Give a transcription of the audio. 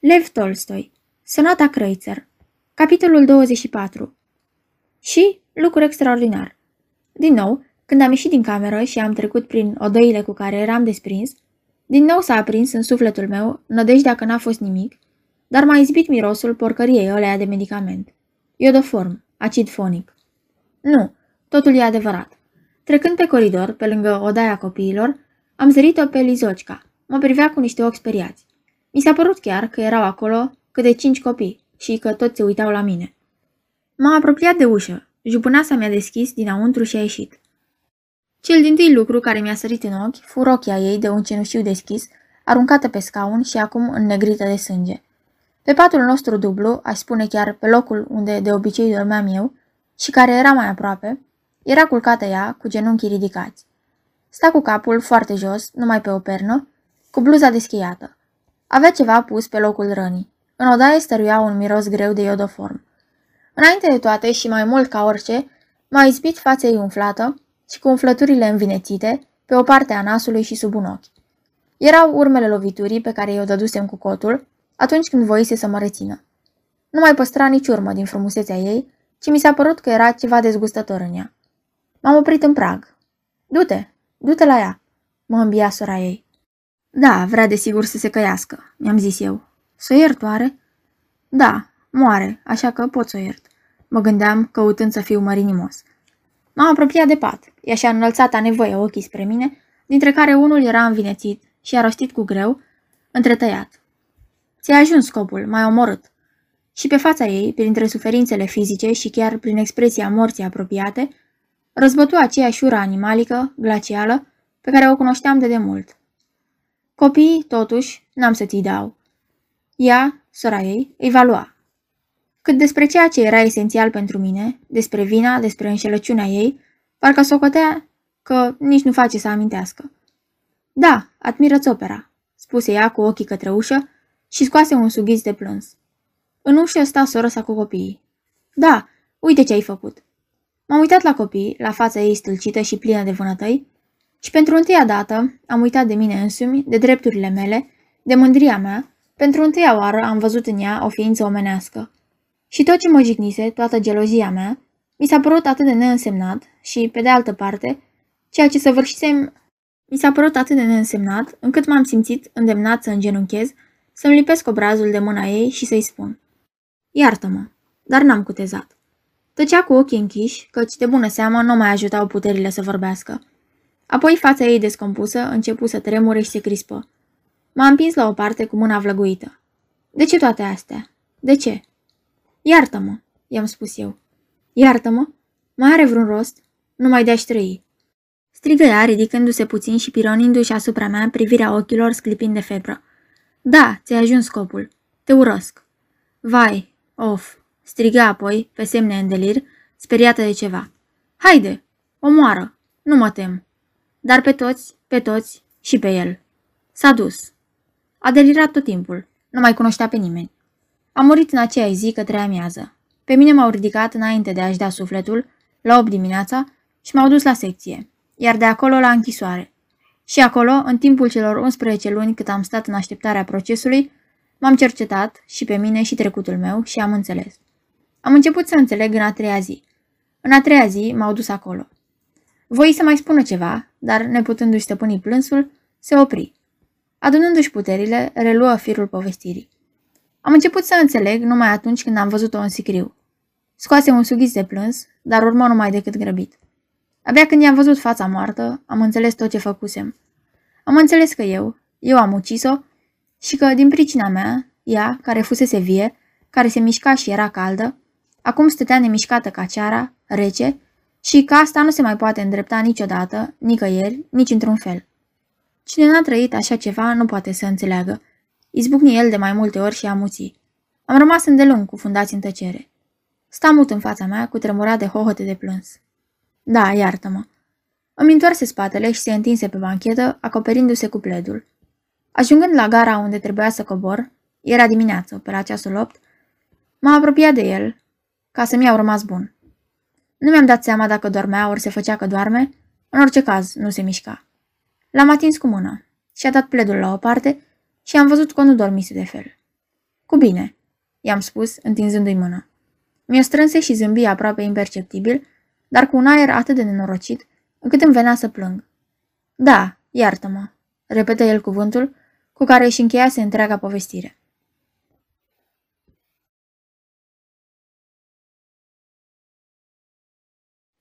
Lev Tolstoi Sonata Kreutzer Capitolul 24 Și, lucru extraordinar. Din nou, când am ieșit din cameră și am trecut prin odăile cu care eram desprins, din nou s-a aprins în sufletul meu nădejdea că n-a fost nimic, dar m-a izbit mirosul porcăriei ălea de medicament. Iodoform, acid fonic. Nu, totul e adevărat. Trecând pe coridor, pe lângă odaia copiilor, am zărit-o pe Lizocica. Mă privea cu niște ochi speriați. Mi s-a părut chiar că erau acolo câte cinci copii și că toți se uitau la mine. M-am apropiat de ușă. Jupâneasa mi-a deschis dinăuntru și a ieșit. Cel din tâi lucru care mi-a sărit în ochi fu rochia ei de un cenușiu deschis, aruncată pe scaun și acum înnegrită de sânge. Pe patul nostru dublu, aș spune chiar pe locul unde de obicei dormeam eu și care era mai aproape, era culcată ea cu genunchii ridicați. Sta cu capul foarte jos, numai pe o pernă, cu bluza descheiată. Avea ceva pus pe locul rănii. În odaie stăruia un miros greu de iodoform. Înainte de toate și mai mult ca orice, m-a izbit fața ei umflată și cu umflăturile învinețite pe o parte a nasului și sub un ochi. Erau urmele loviturii pe care i-o dădusem cu cotul atunci când voise să mă rețină. Nu mai păstra nici urmă din frumusețea ei, ci mi s-a părut că era ceva dezgustător în ea. M-am oprit în prag. Du-te, du-te la ea, mă îmbia sora ei. Da, vrea desigur să se căiască, mi-am zis eu. Să o iert oare? Da, moare, așa că pot să o iert. Mă gândeam, căutând să fiu mărinimos. M-am apropiat de pat. Ea și-a înălțat a nevoie ochii spre mine, dintre care unul era învinețit și a rostit cu greu, întretăiat. Ți-a ajuns scopul, mai omorât. Și pe fața ei, printre suferințele fizice și chiar prin expresia morții apropiate, răzbătu aceeași ură animalică, glacială, pe care o cunoșteam de demult. Copiii, totuși, n-am să ți dau. Ea, sora ei, îi va lua. Cât despre ceea ce era esențial pentru mine, despre vina, despre înșelăciunea ei, parcă socotea că nici nu face să amintească. Da, admiră-ți opera, spuse ea cu ochii către ușă și scoase un sughiț de plâns. În ușă sta sora sa cu copiii. Da, uite ce ai făcut. M-am uitat la copii, la fața ei stâlcită și plină de vânătăi, și pentru întâia dată am uitat de mine însumi, de drepturile mele, de mândria mea, pentru întâia oară am văzut în ea o ființă omenească. Și tot ce mă jignise, toată gelozia mea, mi s-a părut atât de neînsemnat și, pe de altă parte, ceea ce săvârșisem mi s-a părut atât de neînsemnat, încât m-am simțit îndemnat să îngenunchez, să-mi lipesc obrazul de mâna ei și să-i spun. Iartă-mă, dar n-am cutezat. Tăcea cu ochii închiși, căci de bună seamă nu mai ajutau puterile să vorbească. Apoi fața ei descompusă începu să tremure și se crispă. M-a împins la o parte cu mâna vlăguită. De ce toate astea? De ce? Iartă-mă, i-am spus eu. Iartă-mă? Mai are vreun rost? Nu mai de-aș trăi. Strigă ea, ridicându-se puțin și pironindu-și asupra mea privirea ochilor sclipind de febră. Da, ți-ai ajuns scopul. Te urăsc. Vai, of, strigă apoi, pe semne în delir, speriată de ceva. Haide, omoară, nu mă tem. Dar pe toți, pe toți și pe el. S-a dus. A delirat tot timpul. Nu mai cunoștea pe nimeni. A murit în aceeași zi către amiază. Pe mine m-au ridicat înainte de a-și da sufletul, la 8 dimineața, și m-au dus la secție, iar de acolo la închisoare. Și acolo, în timpul celor 11 luni cât am stat în așteptarea procesului, m-am cercetat și pe mine și trecutul meu și am înțeles. Am început să înțeleg în a treia zi. În a treia zi m-au dus acolo. Voi să mai spună ceva, dar neputându-și stăpâni plânsul, se opri. Adunându-și puterile, reluă firul povestirii. Am început să înțeleg numai atunci când am văzut-o în sicriu. Scoase un sughiț de plâns, dar urmă numai decât grăbit. Abia când i-am văzut fața moartă, am înțeles tot ce făcusem. Am înțeles că eu, eu am ucis-o și că, din pricina mea, ea, care fusese vie, care se mișca și era caldă, acum stătea nemișcată ca ceara, rece, și că asta nu se mai poate îndrepta niciodată, nicăieri, nici într-un fel. Cine n-a trăit așa ceva nu poate să înțeleagă. Izbucni el de mai multe ori și amuții. Am rămas îndelung cu fundați în tăcere. Sta mut în fața mea cu tremurat de hohote de plâns. Da, iartă-mă. Îmi întoarse spatele și se întinse pe banchetă, acoperindu-se cu pledul. Ajungând la gara unde trebuia să cobor, era dimineață, pe la ceasul 8, m-am apropiat de el, ca să-mi iau rămas bun. Nu mi-am dat seama dacă dormea ori se făcea că doarme, în orice caz nu se mișca. L-am atins cu mâna și a dat pledul la o parte și am văzut că nu dormise de fel. Cu bine, i-am spus, întinzându-i mâna. Mi-o strânse și zâmbi aproape imperceptibil, dar cu un aer atât de nenorocit, încât îmi venea să plâng. Da, iartă-mă, repetă el cuvântul, cu care își încheiase întreaga povestire.